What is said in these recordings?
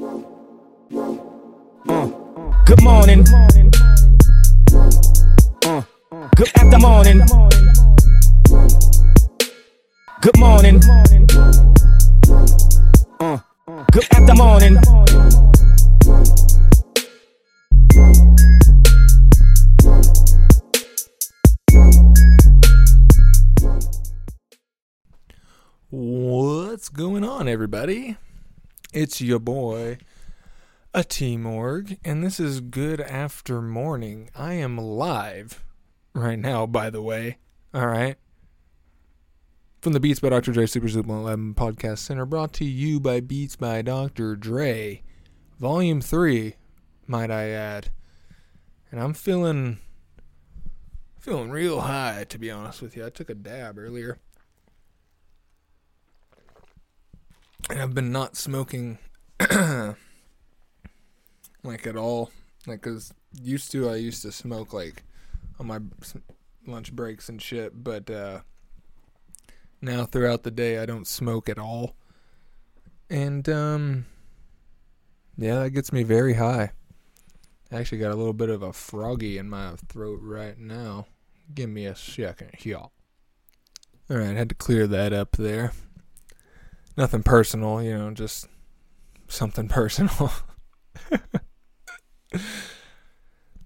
Uh, good morning. Uh, good after morning. Good morning. Uh, good after morning. It's your boy, a Team Org, and this is Good After Morning. I am live right now, by the way. All right. From the Beats by Dr. Dre Super Super 11 Podcast Center, brought to you by Beats by Dr. Dre, Volume 3, might I add. And I'm feeling. Feeling real high, to be honest with you. I took a dab earlier. And I've been not smoking like at all. Like, cause used to I used to smoke like on my lunch breaks and shit, but uh, now throughout the day I don't smoke at all, and um, yeah, that gets me very high. I actually got a little bit of a froggy in my throat right now. Give me a second y'all. All right, I had to clear that up there nothing personal, you know, just something personal.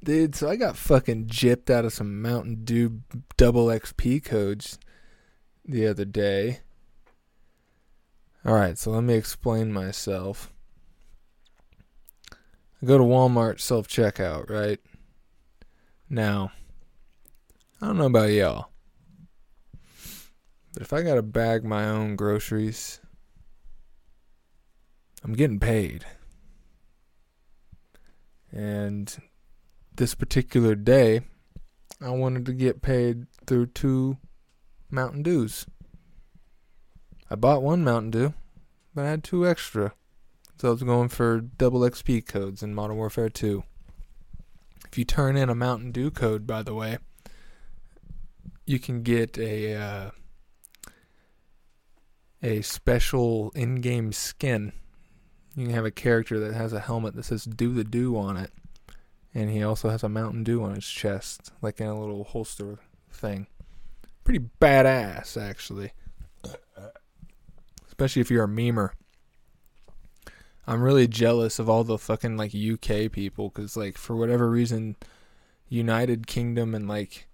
Dude, so I got fucking gypped out of some Mountain Dew double XP codes the other day. Alright, so let me explain myself. I go to Walmart self checkout, right? Now, I don't know about y'all, but if I gotta bag my own groceries, I'm getting paid. And this particular day, I wanted to get paid through two Mountain Dews. I bought one Mountain Dew, but I had two extra. So I was going for double XP codes in Modern Warfare 2. If you turn in a Mountain Dew code, by the way, you can get a uh, a special in-game skin you can have a character that has a helmet that says "Do the Do" on it, and he also has a Mountain Dew on his chest, like in a little holster thing. Pretty badass, actually. Especially if you're a memer. I'm really jealous of all the fucking like UK people, cause like for whatever reason, United Kingdom and like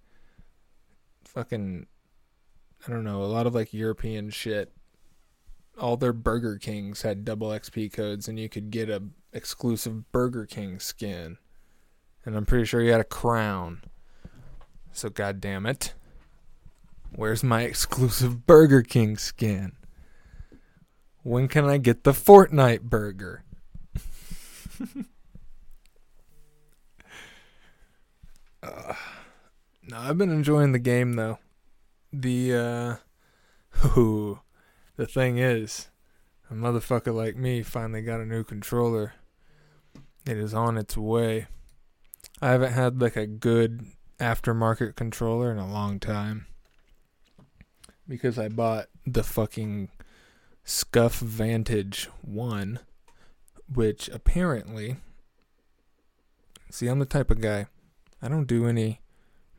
fucking I don't know, a lot of like European shit all their Burger Kings had double XP codes, and you could get a exclusive Burger King skin. And I'm pretty sure you had a crown. So goddamn it, where's my exclusive Burger King skin? When can I get the Fortnite burger? uh, no, I've been enjoying the game though. The uh, ooh, the thing is, a motherfucker like me finally got a new controller. It is on its way. I haven't had like a good aftermarket controller in a long time. Because I bought the fucking Scuff Vantage 1, which apparently. See, I'm the type of guy. I don't do any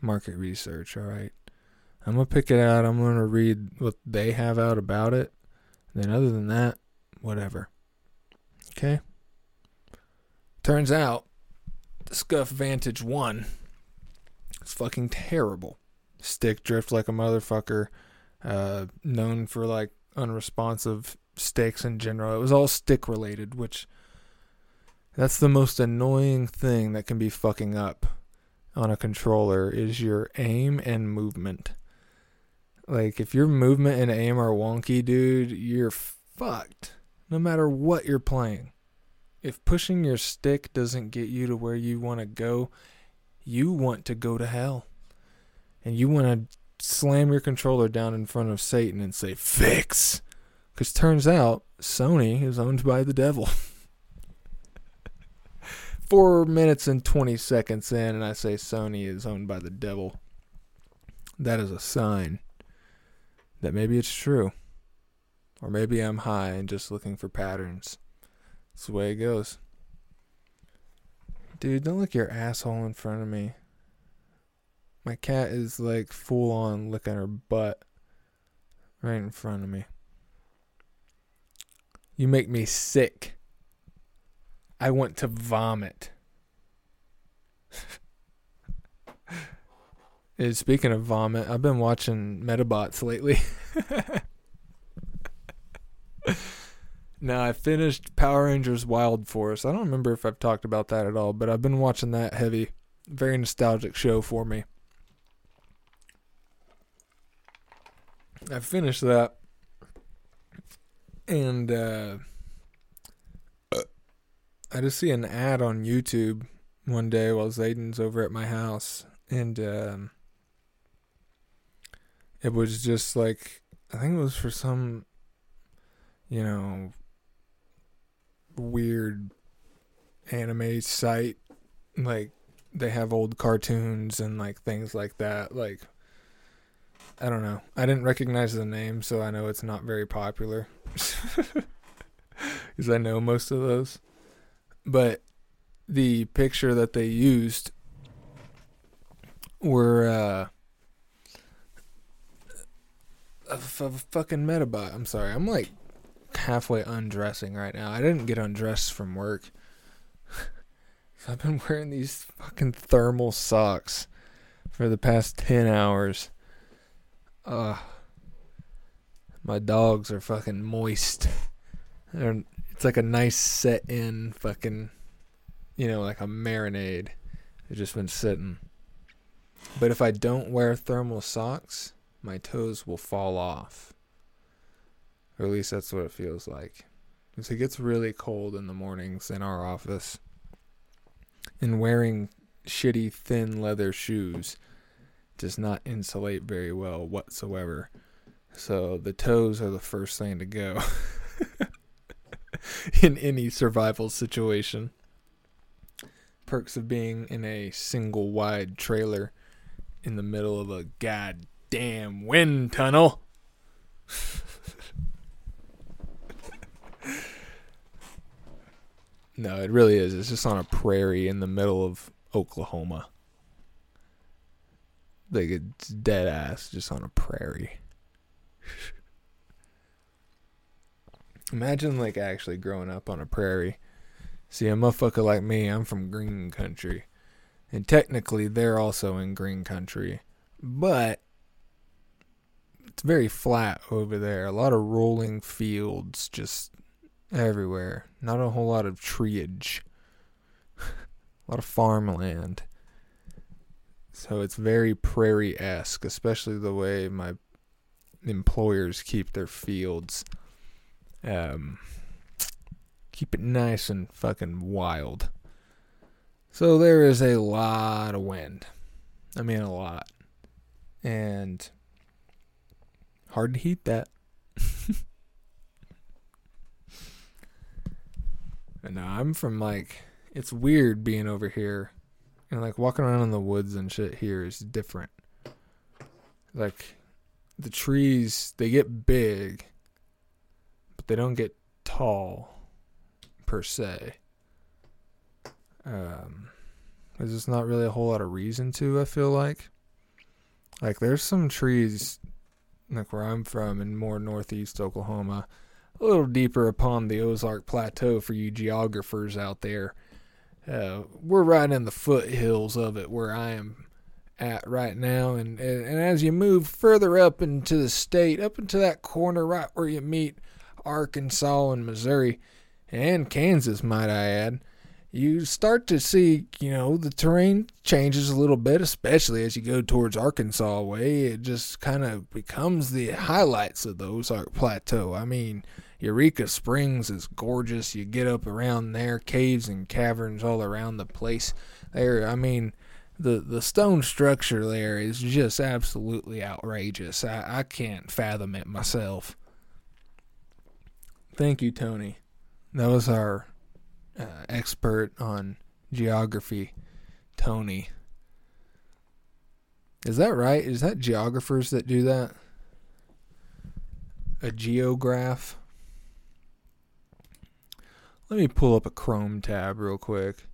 market research, alright? I'm gonna pick it out. I'm gonna read what they have out about it. And then other than that, whatever. Okay. Turns out, the Scuff Vantage One is fucking terrible. Stick drift like a motherfucker. Uh, known for like unresponsive sticks in general. It was all stick related, which that's the most annoying thing that can be fucking up on a controller is your aim and movement. Like if your movement and aim are wonky, dude, you're fucked. No matter what you're playing. If pushing your stick doesn't get you to where you want to go, you want to go to hell. And you want to slam your controller down in front of Satan and say, Fix! Because turns out Sony is owned by the devil. Four minutes and 20 seconds in, and I say Sony is owned by the devil. That is a sign that maybe it's true. Or maybe I'm high and just looking for patterns. That's the way it goes. Dude, don't lick your asshole in front of me. My cat is like full on licking her butt right in front of me. You make me sick. I want to vomit. And speaking of vomit, I've been watching Medabots lately. now I finished Power Rangers Wild Force. I don't remember if I've talked about that at all, but I've been watching that heavy. Very nostalgic show for me. I finished that, and uh, I just see an ad on YouTube one day while Zayden's over at my house, and um, it was just like I think it was for some, you know, weird anime site, like they have old cartoons and like things like that, like. I don't know. I didn't recognize the name, so I know it's not very popular. Because I know most of those. But the picture that they used were uh, of a fucking Medabot. I'm sorry. I'm like halfway undressing right now. I didn't get undressed from work. I've been wearing these fucking thermal socks for the past 10 hours. Uh, my dogs are fucking moist. They're, it's like a nice set in fucking, you know, like a marinade. They've just been sitting. But if I don't wear thermal socks, my toes will fall off. Or at least that's what it feels like. Because it gets really cold in the mornings in our office. And wearing shitty thin leather shoes does not insulate very well whatsoever. So the toes are the first thing to go in any survival situation. Perks of being in a single wide trailer in the middle of a goddamn wind tunnel. no, it really is. It's just on a prairie in the middle of Oklahoma. Like it's dead ass just on a prairie. Imagine like actually growing up on a prairie. See, a motherfucker like me, I'm from green country. And technically they're also in green country. But it's very flat over there. A lot of rolling fields just everywhere. Not a whole lot of treeage. a lot of farmland. So it's very prairie esque, especially the way my employers keep their fields. Um, keep it nice and fucking wild. So there is a lot of wind. I mean, a lot. And hard to heat that. and now I'm from like, it's weird being over here and like walking around in the woods and shit here is different. Like the trees, they get big, but they don't get tall per se. Um, there's just not really a whole lot of reason to. I feel like, like there's some trees, like where I'm from in more northeast Oklahoma, a little deeper upon the Ozark Plateau for you geographers out there uh, we're right in the foothills of it where I am at right now. And, and, and as you move further up into the state, up into that corner right where you meet Arkansas and Missouri and Kansas, might I add, you start to see, you know, the terrain changes a little bit, especially as you go towards Arkansas way. It just kind of becomes the highlights of the Ozark Plateau. I mean, Eureka Springs is gorgeous. You get up around there, caves and caverns all around the place. There, I mean, the the stone structure there is just absolutely outrageous. I, I can't fathom it myself. Thank you, Tony. That was our uh, expert on geography, Tony. Is that right? Is that geographers that do that? A geograph? Let me pull up a Chrome tab real quick.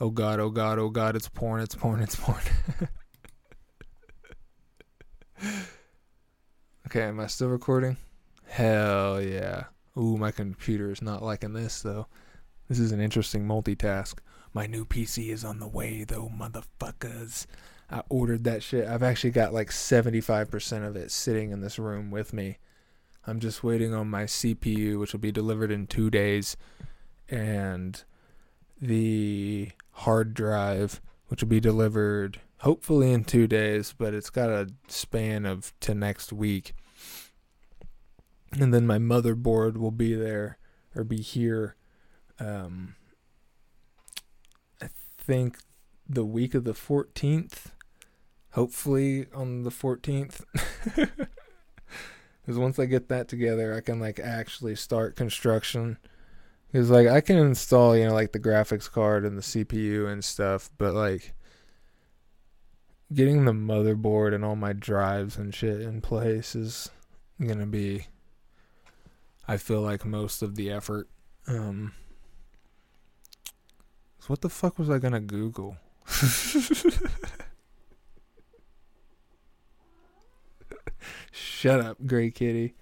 Oh god, oh god, oh god, it's porn, it's porn, it's porn. okay, am I still recording? Hell yeah. Ooh, my computer is not liking this though. This is an interesting multitask. My new PC is on the way though, motherfuckers. I ordered that shit. I've actually got like 75% of it sitting in this room with me. I'm just waiting on my CPU, which will be delivered in two days, and the hard drive, which will be delivered hopefully in two days, but it's got a span of to next week. And then my motherboard will be there or be here. Um, I think the week of the 14th. Hopefully on the 14th. Because once I get that together, I can like actually start construction. Because like I can install, you know, like the graphics card and the CPU and stuff, but like getting the motherboard and all my drives and shit in place is gonna be I feel like most of the effort. Um what the fuck was I gonna Google? Shut up, Gray Kitty.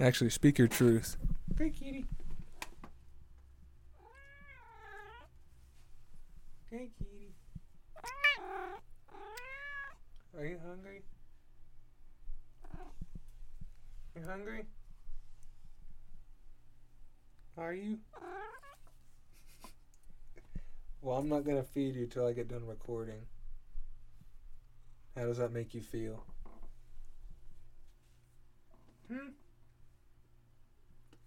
Actually, speak your truth. Gray Kitty. Gray Kitty. Are you hungry? You hungry? Are you? Well, I'm not gonna feed you till I get done recording. How does that make you feel? Hmm?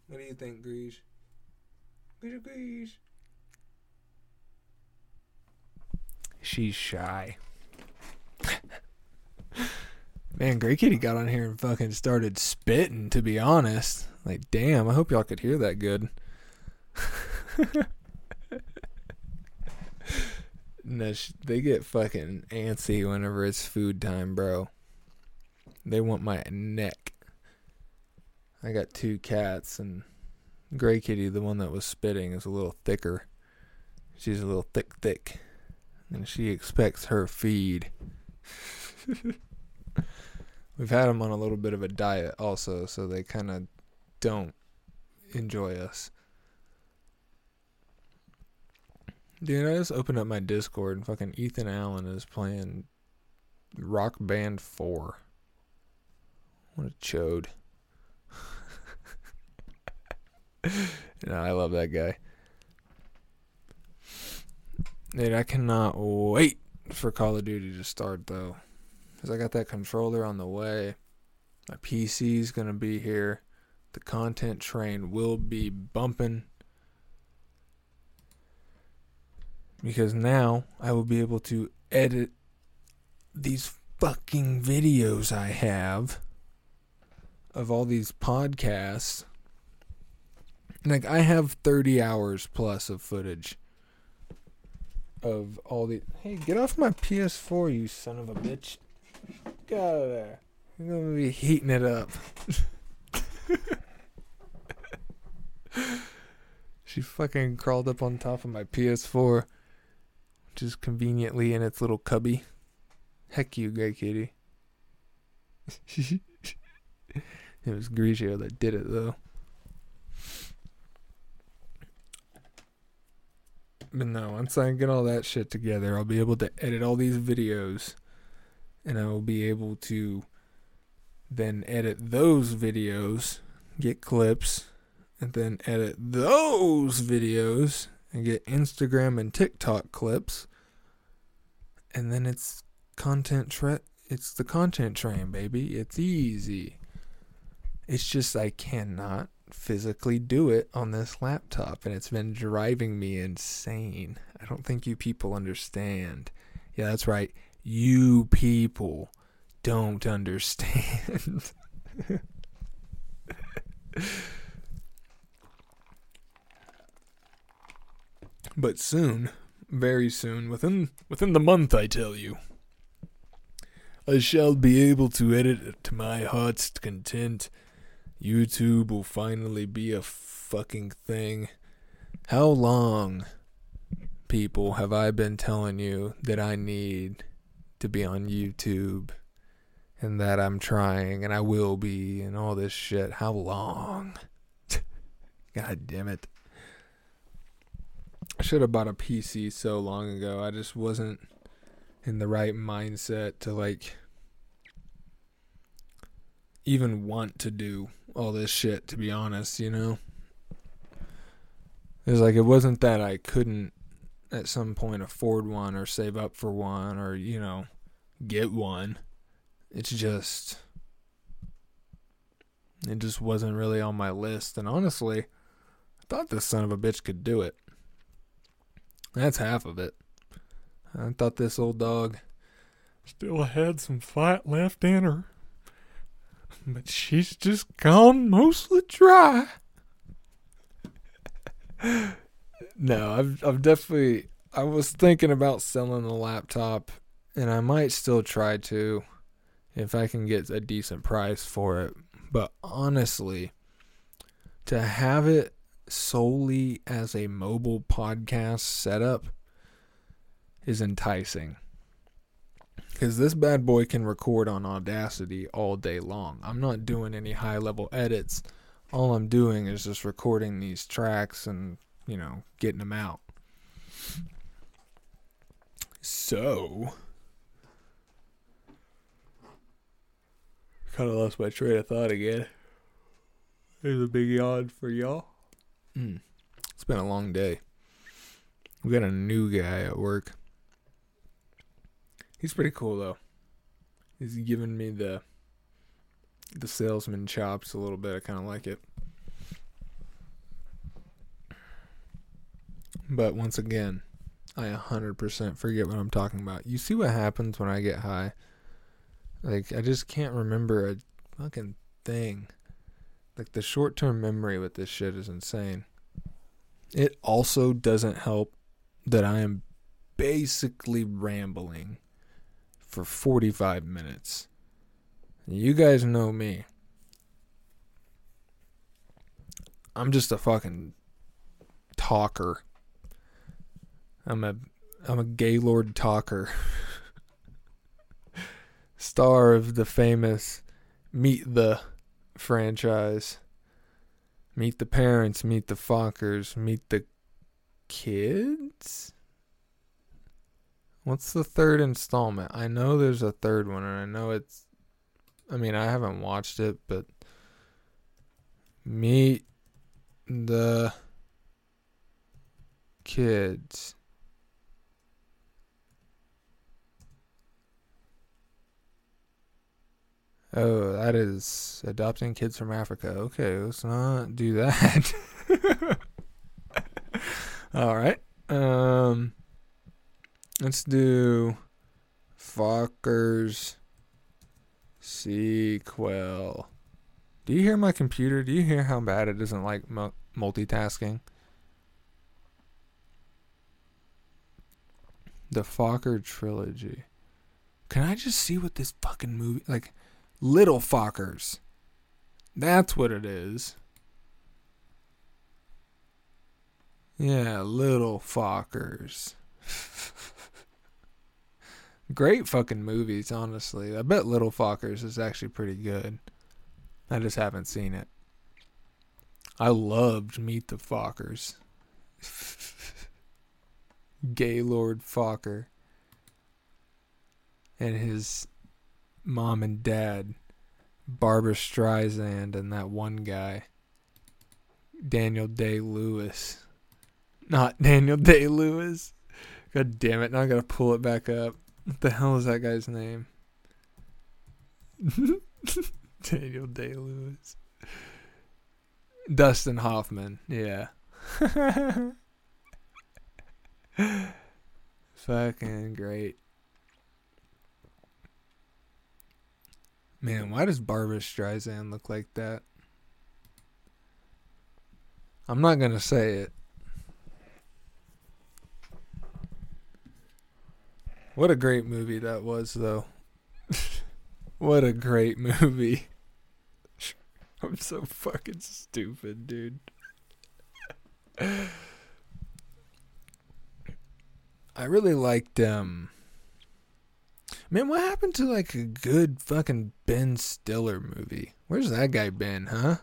What do you think, Grease? Grease, Grease. She's shy. Man, Gray Kitty got on here and fucking started spitting, to be honest. Like, damn, I hope y'all could hear that good. no, they get fucking antsy whenever it's food time, bro. They want my neck. I got two cats, and Gray Kitty, the one that was spitting, is a little thicker. She's a little thick, thick, and she expects her feed. We've had them on a little bit of a diet also, so they kind of don't enjoy us. Dude, I just opened up my Discord and fucking Ethan Allen is playing Rock Band 4. What a chode. no, I love that guy. Dude, I cannot wait for Call of Duty to start though. Because I got that controller on the way. My PC's to be here. The content train will be bumping. Because now I will be able to edit these fucking videos I have of all these podcasts. Like, I have 30 hours plus of footage of all the. Hey, get off my PS4, you son of a bitch. Get out of there. You're gonna be heating it up. she fucking crawled up on top of my PS4, is conveniently in its little cubby. Heck you, Gray Kitty. it was Grigio that did it, though. But no, once I get all that shit together, I'll be able to edit all these videos and I will be able to then edit those videos, get clips, and then edit those videos and get Instagram and TikTok clips. And then it's content tra- it's the content train, baby. It's easy. It's just I cannot physically do it on this laptop and it's been driving me insane. I don't think you people understand. Yeah, that's right you people don't understand. but soon, very soon, within within the month I tell you, I shall be able to edit it to my heart's content. YouTube will finally be a fucking thing. How long, people, have I been telling you that I need to be on YouTube and that I'm trying and I will be and all this shit? How long? God damn it. I should have bought a PC so long ago. I just wasn't in the right mindset to like even want to do all this shit to be honest, you know. It was like it wasn't that I couldn't at some point afford one or save up for one or, you know, get one. It's just it just wasn't really on my list and honestly, I thought this son of a bitch could do it. That's half of it. I thought this old dog still had some fight left in her. But she's just gone mostly dry. no, I've I've definitely I was thinking about selling the laptop and I might still try to if I can get a decent price for it. But honestly, to have it solely as a mobile podcast setup is enticing. Because this bad boy can record on Audacity all day long. I'm not doing any high level edits. All I'm doing is just recording these tracks and, you know, getting them out. So. Kind of lost my train of thought again. There's a big yawn for y'all. Mm. It's been a long day. We got a new guy at work. He's pretty cool though. He's giving me the the salesman chops a little bit. I kind of like it. But once again, I 100% forget what I'm talking about. You see what happens when I get high? Like I just can't remember a fucking thing. Like the short-term memory with this shit is insane. It also doesn't help that I am basically rambling for 45 minutes. You guys know me. I'm just a fucking talker. I'm a I'm a gaylord talker. Star of the famous Meet the franchise. Meet the parents, meet the Fockers, meet the kids? What's the third installment? I know there's a third one, and I know it's. I mean, I haven't watched it, but. Meet the kids. Oh, that is adopting kids from Africa. Okay, let's not do that. All right. Um let's do Fockers sequel. Do you hear my computer? Do you hear how bad it isn't like mu- multitasking? The Focker trilogy. Can I just see what this fucking movie like Little Fockers. That's what it is. Yeah, Little Fockers. Great fucking movies, honestly. I bet Little Fockers is actually pretty good. I just haven't seen it. I loved Meet the Fockers. Gaylord Focker. And his mom and dad, Barbra Streisand, and that one guy, Daniel Day Lewis. Not Daniel Day Lewis. God damn it! Now I gotta pull it back up. What the hell is that guy's name? Daniel Day Lewis. Dustin Hoffman. Yeah. Fucking great. Man, why does Barbra Streisand look like that? I'm not gonna say it. What a great movie that was, though. what a great movie. I'm so fucking stupid, dude. I really liked um Man, what happened to like a good fucking Ben Stiller movie? Where's that guy been, huh?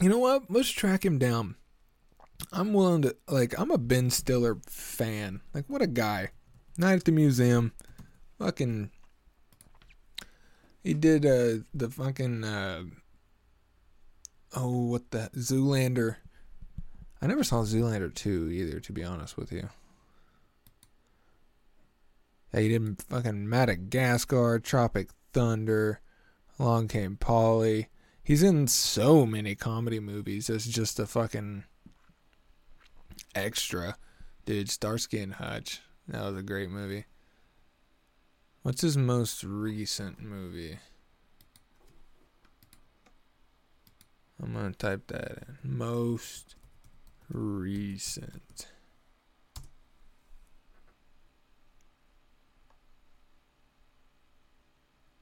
You know what? Let's track him down. I'm willing to like I'm a Ben Stiller fan. Like what a guy. Night at the museum. Fucking he did uh the fucking uh oh what the Zoolander. I never saw Zoolander 2 either to be honest with you. He did fucking Madagascar, Tropic Thunder, Along Came Polly. He's in so many comedy movies as just a fucking extra. Dude, Starsky and Hutch. That was a great movie. What's his most recent movie? I'm gonna type that in. Most recent.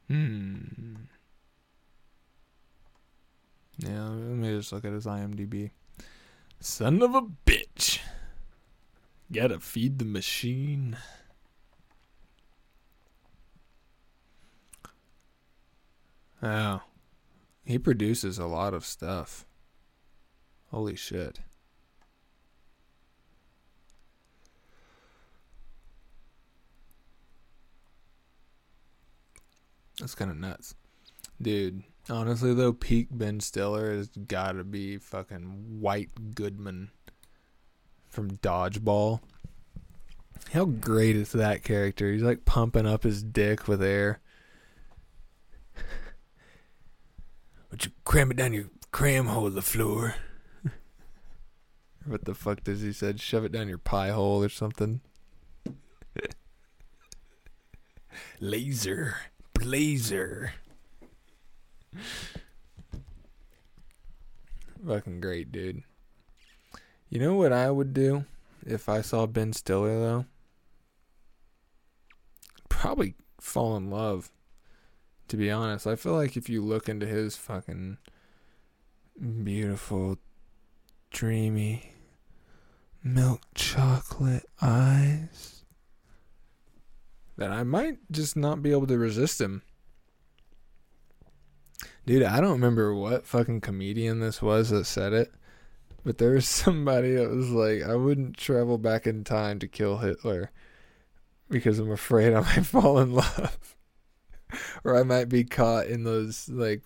Hmm. Yeah, let me just look at his IMDb. Son of a bitch. Gotta feed the machine. Oh. He produces a lot of stuff. Holy shit. That's kind of nuts. Dude, honestly though, peak Ben Stiller has got to be fucking White Goodman from Dodgeball. How great is that character? He's like pumping up his dick with air. Would you cram it down your cram hole the floor? what the fuck does he said? Shove it down your pie hole or something. Laser. Blazer. Fucking great, dude. You know what I would do if I saw Ben Stiller though? Probably fall in love. To be honest, I feel like if you look into his fucking beautiful, dreamy, milk chocolate eyes, that I might just not be able to resist him. Dude, I don't remember what fucking comedian this was that said it, but there was somebody that was like, I wouldn't travel back in time to kill Hitler because I'm afraid I might fall in love. or I might be caught in those, like,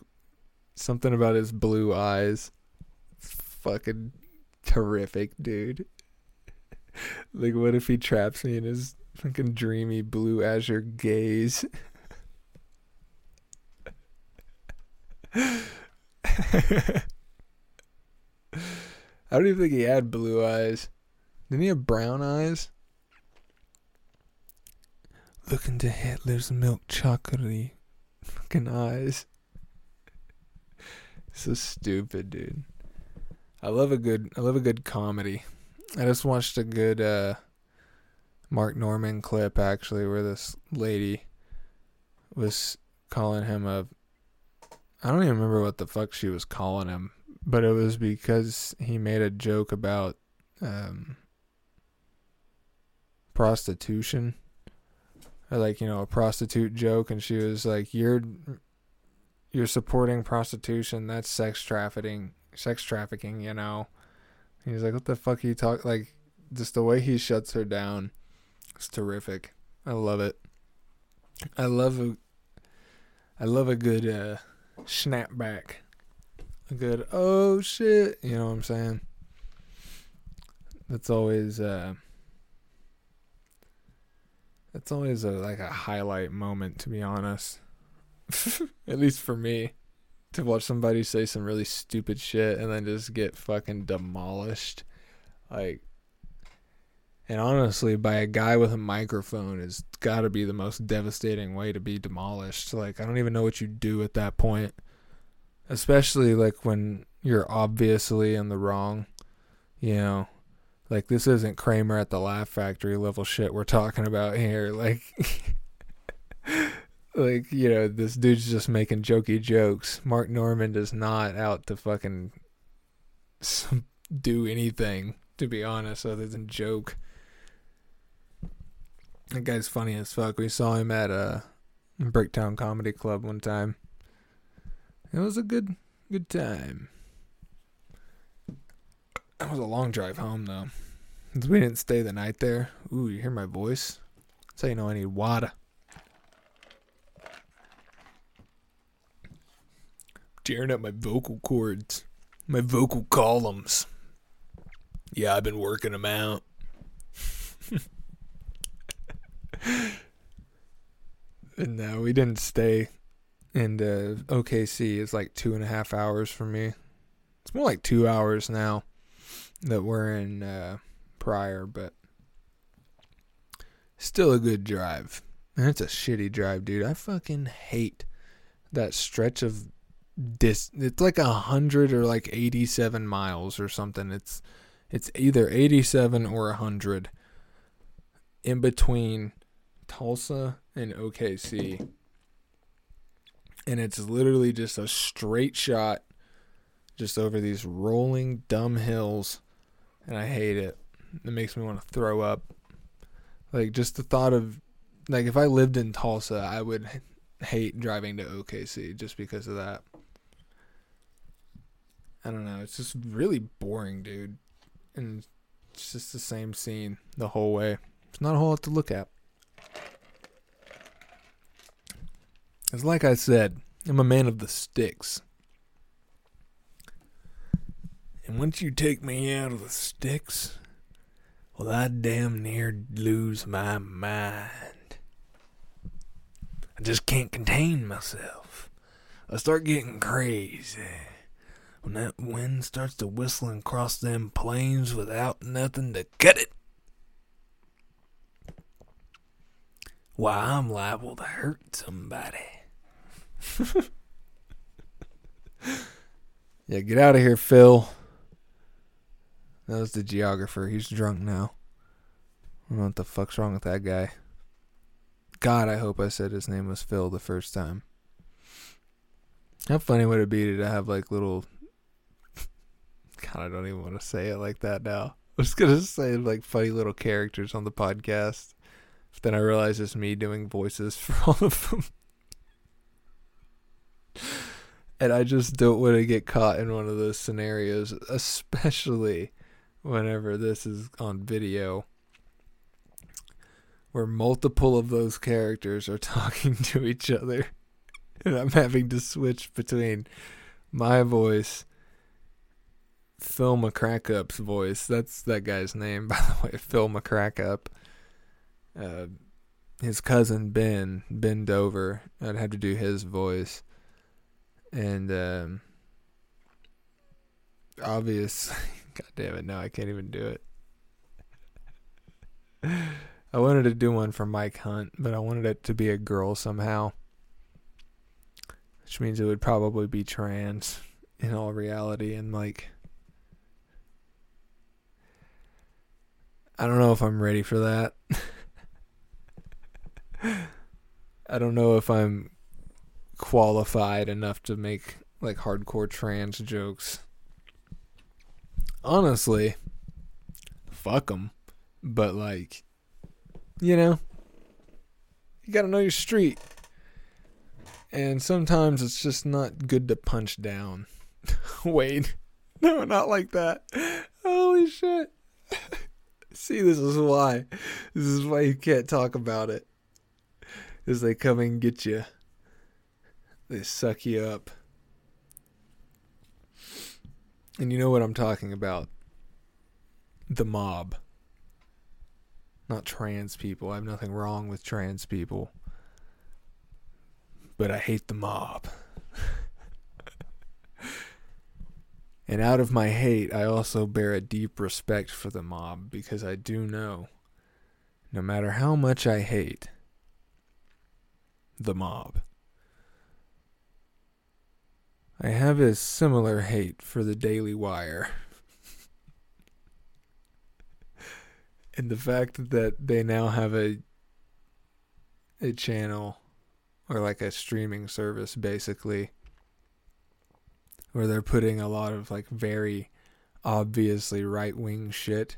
something about his blue eyes. Fucking terrific, dude. like, what if he traps me in his fucking dreamy blue azure gaze? I don't even think he had blue eyes. Didn't he have brown eyes? Look into Hitler's milk chocolatey fucking eyes. So stupid, dude. I love a good I love a good comedy. I just watched a good uh Mark Normand clip actually where this lady was calling him a I don't even remember what the fuck she was calling him, but it was because he made a joke about um, prostitution, or like you know a prostitute joke, and she was like, "You're you're supporting prostitution. That's sex trafficking. Sex trafficking, you know." He's like, "What the fuck you talk like?" Just the way he shuts her down, it's terrific. I love it. I love a, I love a good. Uh, snap back. A good oh shit, you know what I'm saying? That's always uh that's always a like a highlight moment to be honest. At least for me. To watch somebody say some really stupid shit and then just get fucking demolished. Like and honestly, by a guy with a microphone is got to be the most devastating way to be demolished. Like, I don't even know what you do at that point. Especially like when you're obviously in the wrong. You know, like this isn't Kramer at the Laugh Factory level shit we're talking about here. Like, like you know, this dude's just making jokey jokes. Mark Normand is not out to fucking do anything to be honest, other than joke. That guy's funny as fuck. We saw him at a Bricktown Comedy Club one time. It was a good good time. That was a long drive home though. We didn't stay the night there. Ooh, you hear my voice? How you know I need water. Tearing up my vocal cords, my vocal columns. Yeah, I've been working them out. and no, we didn't stay. And uh, OKC is like two and a half hours from me. It's more like two hours now that we're in uh, Pryor, but still a good drive. And it's a shitty drive, dude. I fucking hate that stretch of dis. It's like a hundred or like eighty-seven miles or something. It's it's either eighty-seven or a hundred in between Tulsa and OKC. And it's literally just a straight shot just over these rolling dumb hills and I hate it. It makes me want to throw up. Like just the thought of like if I lived in Tulsa, I would hate driving to OKC just because of that. I don't know. It's just really boring, dude. And it's just the same scene the whole way. It's not a whole lot to look at. It's like I said, I'm a man of the sticks. And once you take me out of the sticks, well, I damn near lose my mind. I just can't contain myself. I start getting crazy. When that wind starts to whistling across them plains without nothing to cut it. Why, I'm liable to hurt somebody. yeah, get out of here, Phil. That was the geographer. He's drunk now. I don't know what the fuck's wrong with that guy. God, I hope I said his name was Phil the first time. How funny would it be to have like little. God, I don't even want to say it like that now. I was gonna say like funny little characters on the podcast, but then I realized it's me doing voices for all of them, and I just don't want to get caught in one of those scenarios, especially whenever this is on video where multiple of those characters are talking to each other and I'm having to switch between my voice Phil McCrackup's voice that's that guy's name by the way Phil McCrackup uh, his cousin Ben Ben Dover I'd have to do his voice and um, obviously God damn it, no, I can't even do it. I wanted to do one for Mike Hunt, but I wanted it to be a girl somehow. Which means it would probably be trans in all reality and like I don't know if I'm ready for that. I don't know if I'm qualified enough to make like hardcore trans jokes honestly, fuck them. But like, you know, you gotta know your street. And sometimes it's just not good to punch down. Wait, no, not like that. Holy shit. See, this is why. This is why you can't talk about it. Is they come and get you. They suck you up. And you know what I'm talking about. The mob. Not trans people. I have nothing wrong with trans people. But I hate the mob. and out of my hate, I also bear a deep respect for the mob because I do know no matter how much I hate the mob, I have a similar hate for the Daily Wire. and the fact that they now have a a channel or like a streaming service basically where they're putting a lot of like very obviously right wing shit.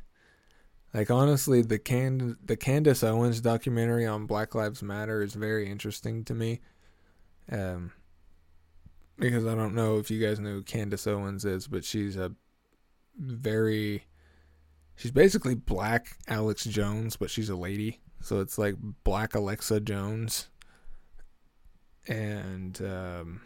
Like honestly, the Can the Candace Owens documentary on Black Lives Matter is very interesting to me. Um, because I don't know if you guys know who Candace Owens is, but she's a very she's basically black Alex Jones, but she's a lady. So it's like black Alexa Jones. And um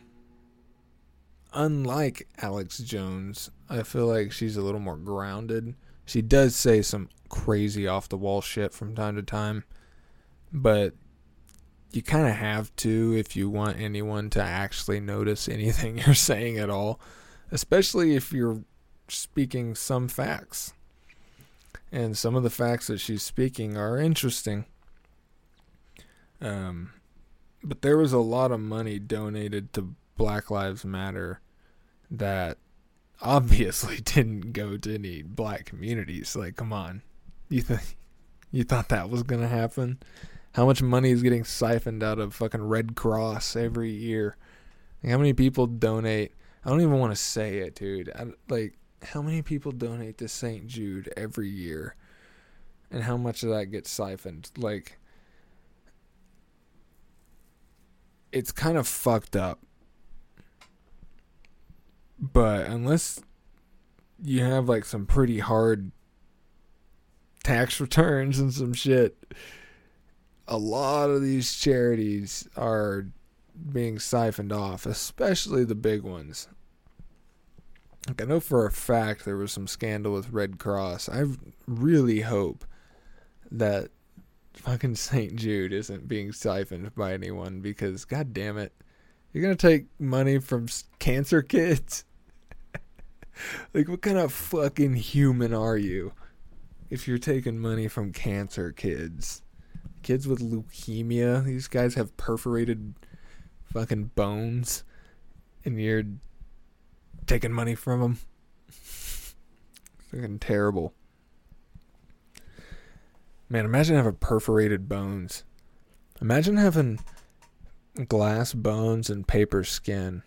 unlike Alex Jones, I feel like she's a little more grounded. She does say some crazy off the wall shit from time to time, but you kind of have to if you want anyone to actually notice anything you're saying at all, especially if you're speaking some facts. And some of the facts that she's speaking are interesting. Um, but there was a lot of money donated to Black Lives Matter that obviously didn't go to any black communities. Like, come on, you think you thought that was gonna happen? How much money is getting siphoned out of fucking Red Cross every year? Like, how many people donate? I don't even want to say it, dude. I, like, how many people donate to St. Jude every year? And how much of that gets siphoned? Like, it's kind of fucked up. But unless you have like some pretty hard tax returns and some shit, a lot of these charities are being siphoned off, especially the big ones. Like I know for a fact there was some scandal with Red Cross. I really hope that fucking St. Jude isn't being siphoned by anyone because god damn it. You're going to take money from cancer kids? Like what kind of fucking human are you if you're taking money from cancer kids? Kids with leukemia, these guys have perforated fucking bones and you're taking money from them. Fucking terrible. Man, imagine having perforated bones. Imagine having glass bones and paper skin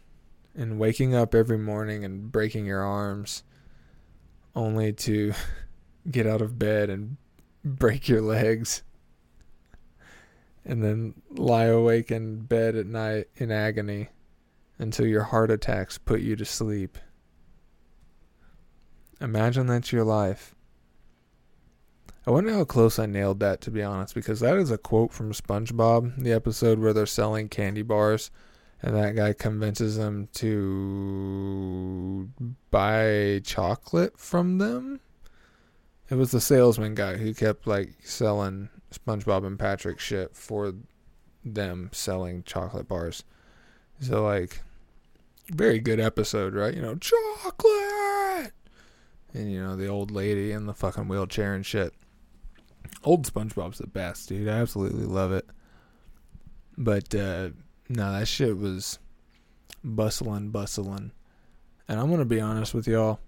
and waking up every morning and breaking your arms only to get out of bed and break your legs and then lie awake in bed at night in agony until your heart attacks put you to sleep. Imagine that's your life. I wonder how close I nailed that, to be honest, because that is a quote from SpongeBob, the episode where they're selling candy bars, and that guy convinces them to buy chocolate from them. It was the salesman guy who kept like selling SpongeBob and Patrick shit for them selling chocolate bars. So like very good episode, right? You know, chocolate. And you know, the old lady in the fucking wheelchair and shit. Old SpongeBob's the best, dude. I absolutely love it. But uh no, that shit was bustling, bustling. And I'm gonna be honest with y'all.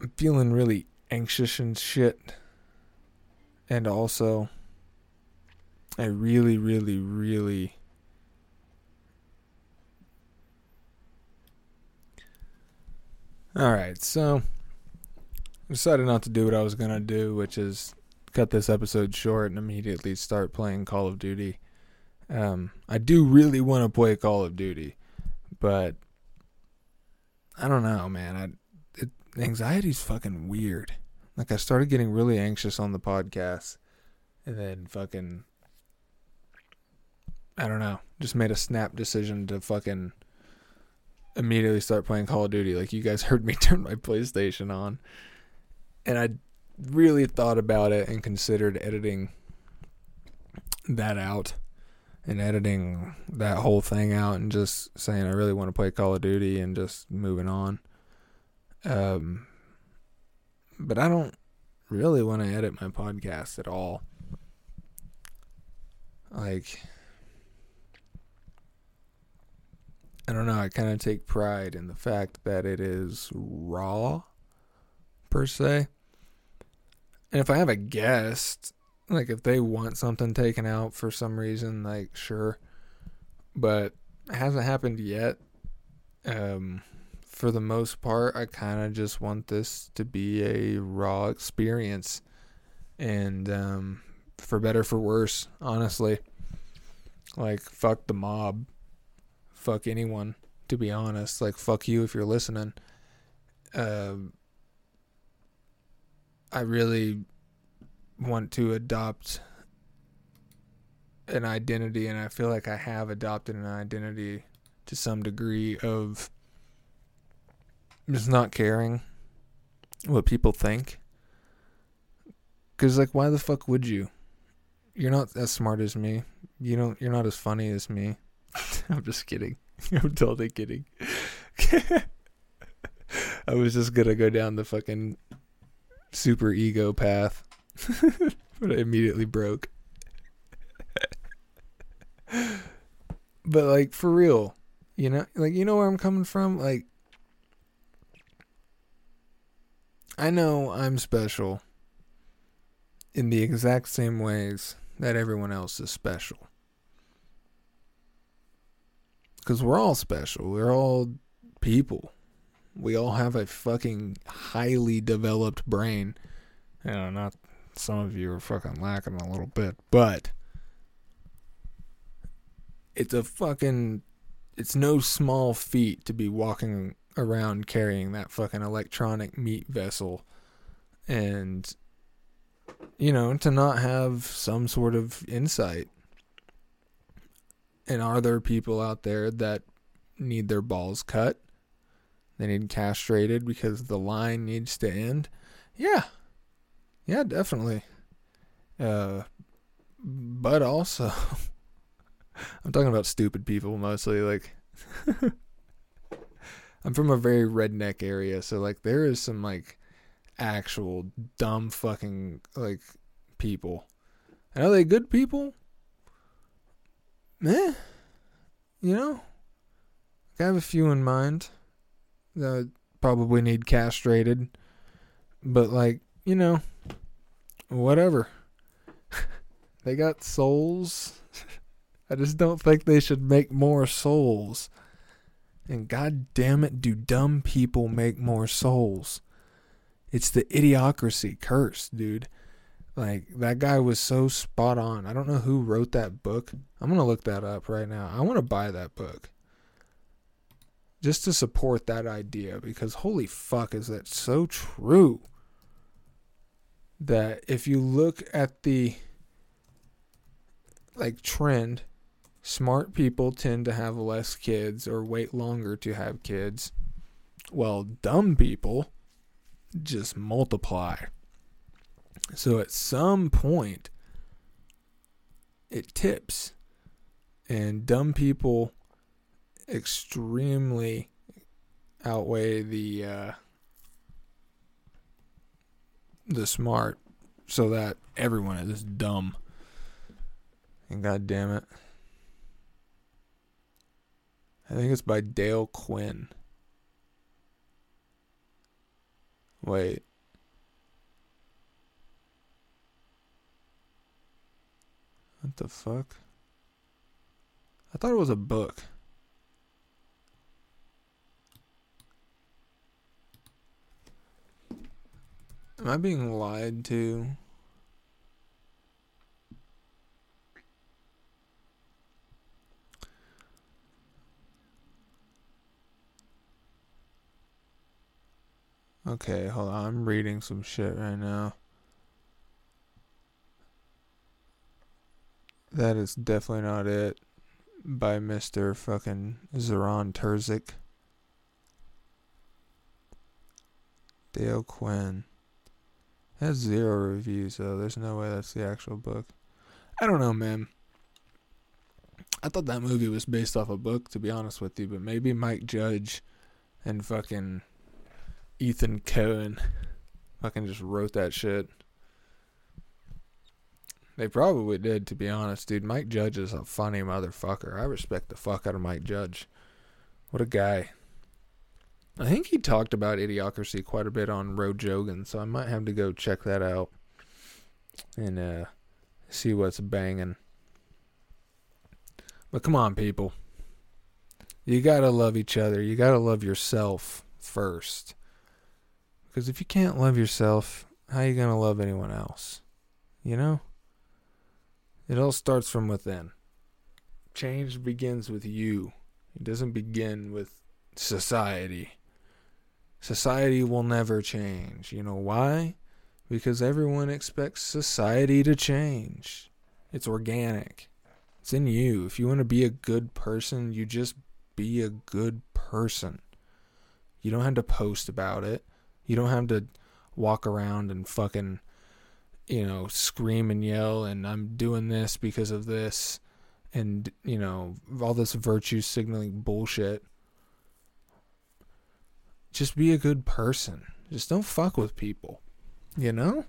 I'm feeling really anxious and shit. And also, I really, really, really. Alright, so. I decided not to do what I was gonna do, which is cut this episode short and immediately start playing Call of Duty. Um, I do really want to play Call of Duty, but I don't know, man. I it, anxiety's fucking weird. Like I started getting really anxious on the podcast, and then fucking I don't know, just made a snap decision to fucking immediately start playing Call of Duty. Like you guys heard me turn my PlayStation on, and I really thought about it and considered editing that out and editing that whole thing out and just saying I really want to play Call of Duty and just moving on. Um, but I don't really want to edit my podcast at all. Like, I don't know. I kind of take pride in the fact that it is raw, per se. And if I have a guest, like if they want something taken out for some reason, like sure. But it hasn't happened yet. Um for the most part, I kind of just want this to be a raw experience. And um, for better for worse, honestly. Like, fuck the mob. Fuck anyone, to be honest. Like, fuck you if you're listening. Um, I really want to adopt an identity, and I feel like I have adopted an identity to some degree of just not caring what people think. Cause like, why the fuck would you? You're not as smart as me. You don't. You're not as funny as me. I'm just kidding. I'm totally kidding. I was just gonna go down the fucking super ego path, but I immediately broke. but like for real, you know, like you know where I'm coming from. Like, I know I'm special in the exact same ways that everyone else is special. Because we're all special. We're all people. We all have a fucking highly developed brain. You know, not some of you are fucking lacking a little bit, but it's a fucking it's no small feat to be walking around carrying that fucking electronic meat vessel and you know to not have some sort of insight and are there people out there that need their balls cut they need castrated because the line needs to end yeah yeah definitely uh but also I'm talking about stupid people mostly. Like, I'm from a very redneck area, so like there is some like actual dumb fucking like people. And are they good people? Meh. You know? I have a few in mind that probably need castrated. But like, you know, whatever. they got souls. I just don't think they should make more souls. And god damn it, do dumb people make more souls? It's the idiocracy curse, dude. Like, that guy was so spot on. I don't know who wrote that book. I'm to look that up right now. I want to buy that book. Just to support that idea because holy fuck, is that so true? That if you look at the like trend smart people tend to have less kids or wait longer to have kids, while dumb people just multiply. So at some point, it tips, and dumb people extremely outweigh the uh, the smart, so that everyone is dumb. And god damn it. I think it's by Dale Quinn. Wait. What the fuck? I thought it was a book. Am I being lied to? Okay, hold on. I'm reading some shit right now. That is definitely not it. By Mr. fucking Zoran Terzic. Dale Quinn. Has zero reviews, though. There's no way that's the actual book. I don't know, man. I thought that movie was based off a book, to be honest with you, but maybe Mike Judge and fucking Ethan Coen fucking just wrote that shit. They probably did, to be honest, dude. Mike Judge is a funny motherfucker. I respect the fuck out of Mike Judge. What a guy. I think he talked about idiocracy quite a bit on Road Jogan, so I might have to go check that out and uh, see what's banging. But come on, people. You gotta love each other. You gotta love yourself first. Because if you can't love yourself, how you going to love anyone else? You know? It all starts from within. Change begins with you. It doesn't begin with society. Society will never change. You know why? Because everyone expects society to change. It's organic. It's in you. If you want to be a good person, you just be a good person. You don't have to post about it. You don't have to walk around and fucking, you know, scream and yell and I'm doing this because of this and, you know, all this virtue signaling bullshit. Just be a good person. Just don't fuck with people. You know?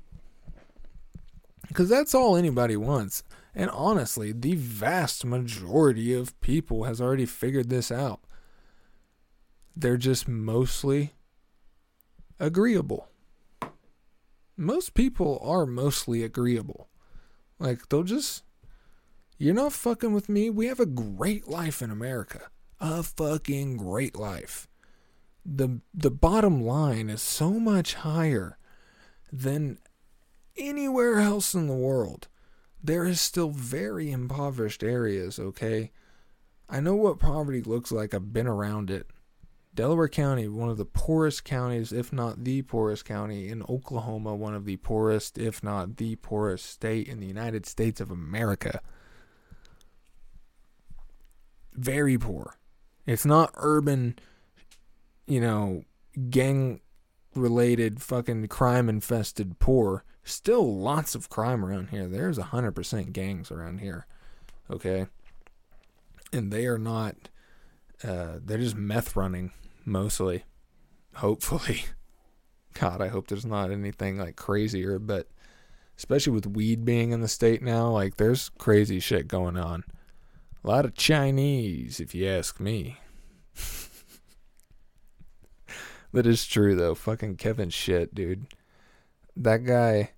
Because that's all anybody wants. And honestly, the vast majority of people has already figured this out. They're just mostly agreeable. Most people are mostly agreeable. Like, they'll just, you're not fucking with me. We have a great life in America. A fucking great life. The, the bottom line is so much higher than anywhere else in the world there is still very impoverished areas, okay? I know what poverty looks like. I've been around it. Delaware County, one of the poorest counties, if not the poorest county, in Oklahoma, one of the poorest, if not the poorest state in the United States of America. Very poor. It's not urban, you know, gang related, fucking crime infested poor. Still lots of crime around here. There's 100% gangs around here. Okay? And they are not, uh, they're just meth running mostly. Hopefully. God, I hope there's not anything like crazier, but especially with weed being in the state now, like there's crazy shit going on. A lot of Chinese, if you ask me. That is true though. Fucking Kevin Stitt, dude that guy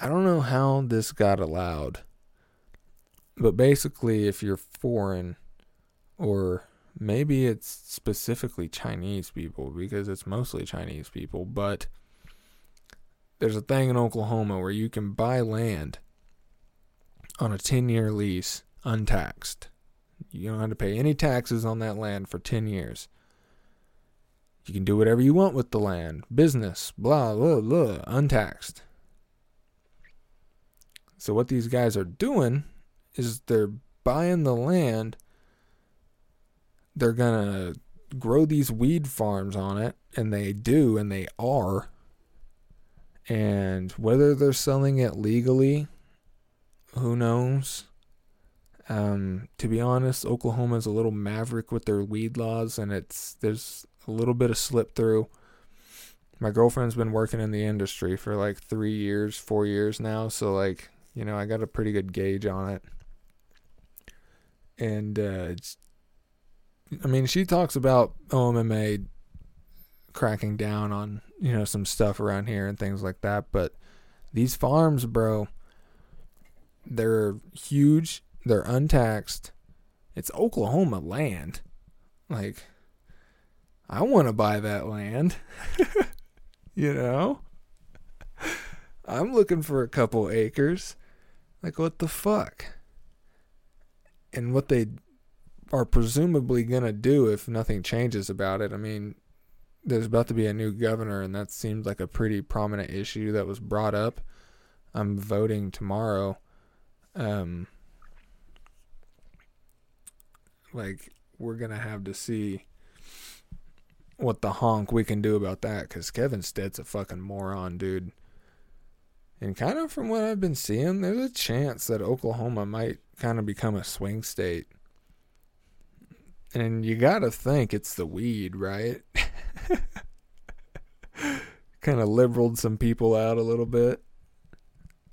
I don't know how this got allowed. But basically if you're foreign or maybe it's specifically Chinese people because it's mostly Chinese people, but there's a thing in Oklahoma where you can buy land on a 10 year lease untaxed. You don't have to pay any taxes on that land for 10 years. You can do whatever you want with the land. Business, blah, blah, blah, untaxed. So, what these guys are doing is they're buying the land. They're going to grow these weed farms on it, and they do, and they are. And whether they're selling it legally, who knows? Um, to be honest, Oklahoma's a little maverick with their weed laws, and it's there's a little bit of slip through. My girlfriend's been working in the industry for like three years, four years now, so like you know I got a pretty good gauge on it. And uh, I mean, she talks about OMMA cracking down on you know some stuff around here and things like that, but these farms, bro, they're huge, they're untaxed. It's Oklahoma land. Like I want to buy that land. you know? I'm looking for a couple acres. Like, what the fuck? And what they are presumably going to do if nothing changes about it. I mean, there's about to be a new governor, and that seemed like a pretty prominent issue that was brought up. I'm voting tomorrow. Um, like, we're going to have to see what the honk we can do about that because Kevin Stitt's a fucking moron, dude. And kind of from what I've been seeing, there's a chance that Oklahoma might kind of become a swing state. And you gotta think it's the weed, right? kind of liberaled some people out a little bit.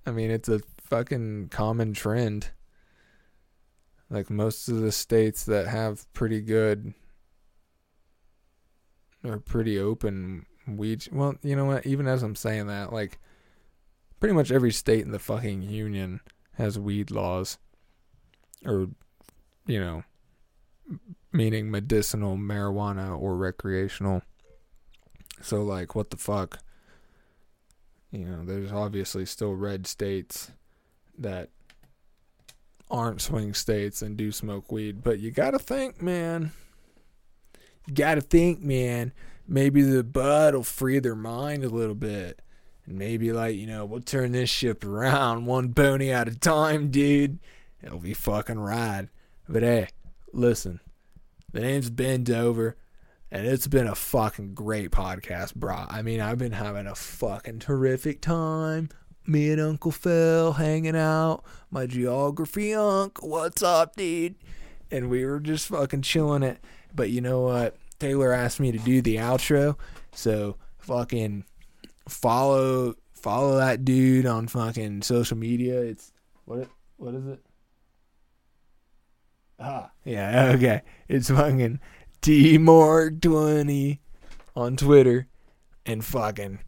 I mean, it's a fucking common trend. Like most of the states that have pretty good are pretty open weed. Well, you know what? Even as I'm saying that, like, pretty much every state in the fucking union has weed laws, or, you know, meaning medicinal marijuana or recreational. So like what the fuck? You know, there's obviously still red states that aren't swing states and do smoke weed, but you got to think, man. You got to think, man. Maybe the bud will free their mind a little bit. And maybe, like, you know, we'll turn this ship around one pony at a time, dude. It'll be fucking rad. But hey, listen. The name's Ben Dover. And it's been a fucking great podcast, bro. I mean, I've been having a fucking terrific time. Me and Uncle Phil hanging out. My geography unk. What's up, dude? And we were just fucking chilling it. But you know what? Taylor asked me to do the outro. So fucking follow follow that dude on fucking social media. It's what what is it? Ah, yeah, okay. It's fucking tmorg20 on Twitter and fucking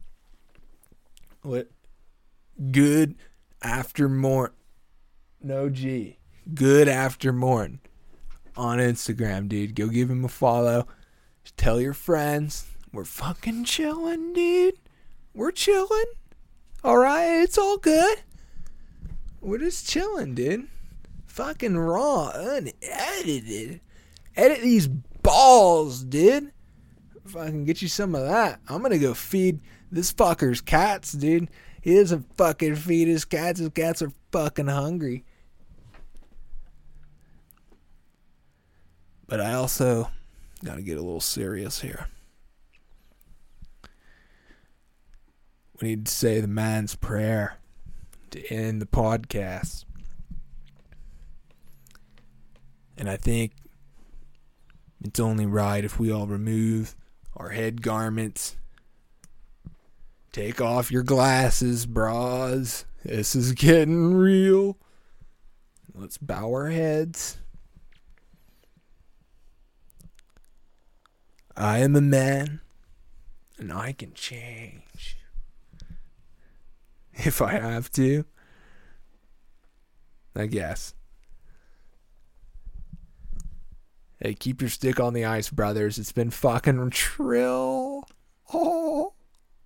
what good after morn no G. Good after morn on Instagram, dude. Go give him a follow. Tell your friends. We're fucking chilling, dude. We're chilling. Alright, it's all good. We're just chilling, dude. Fucking raw, unedited. Edit these balls, dude. If I can get you some of that, I'm gonna go feed this fucker's cats, dude. He doesn't fucking feed his cats. His cats are fucking hungry. But I also gotta get a little serious here. We need to say the man's prayer to end the podcast. And I think it's only right if we all remove our head garments. Take off your glasses, bras. This is getting real. Let's bow our heads. I am a man, and I can change. If I have to. I guess. Hey, keep your stick on the ice, brothers. It's been fucking trill. Oh.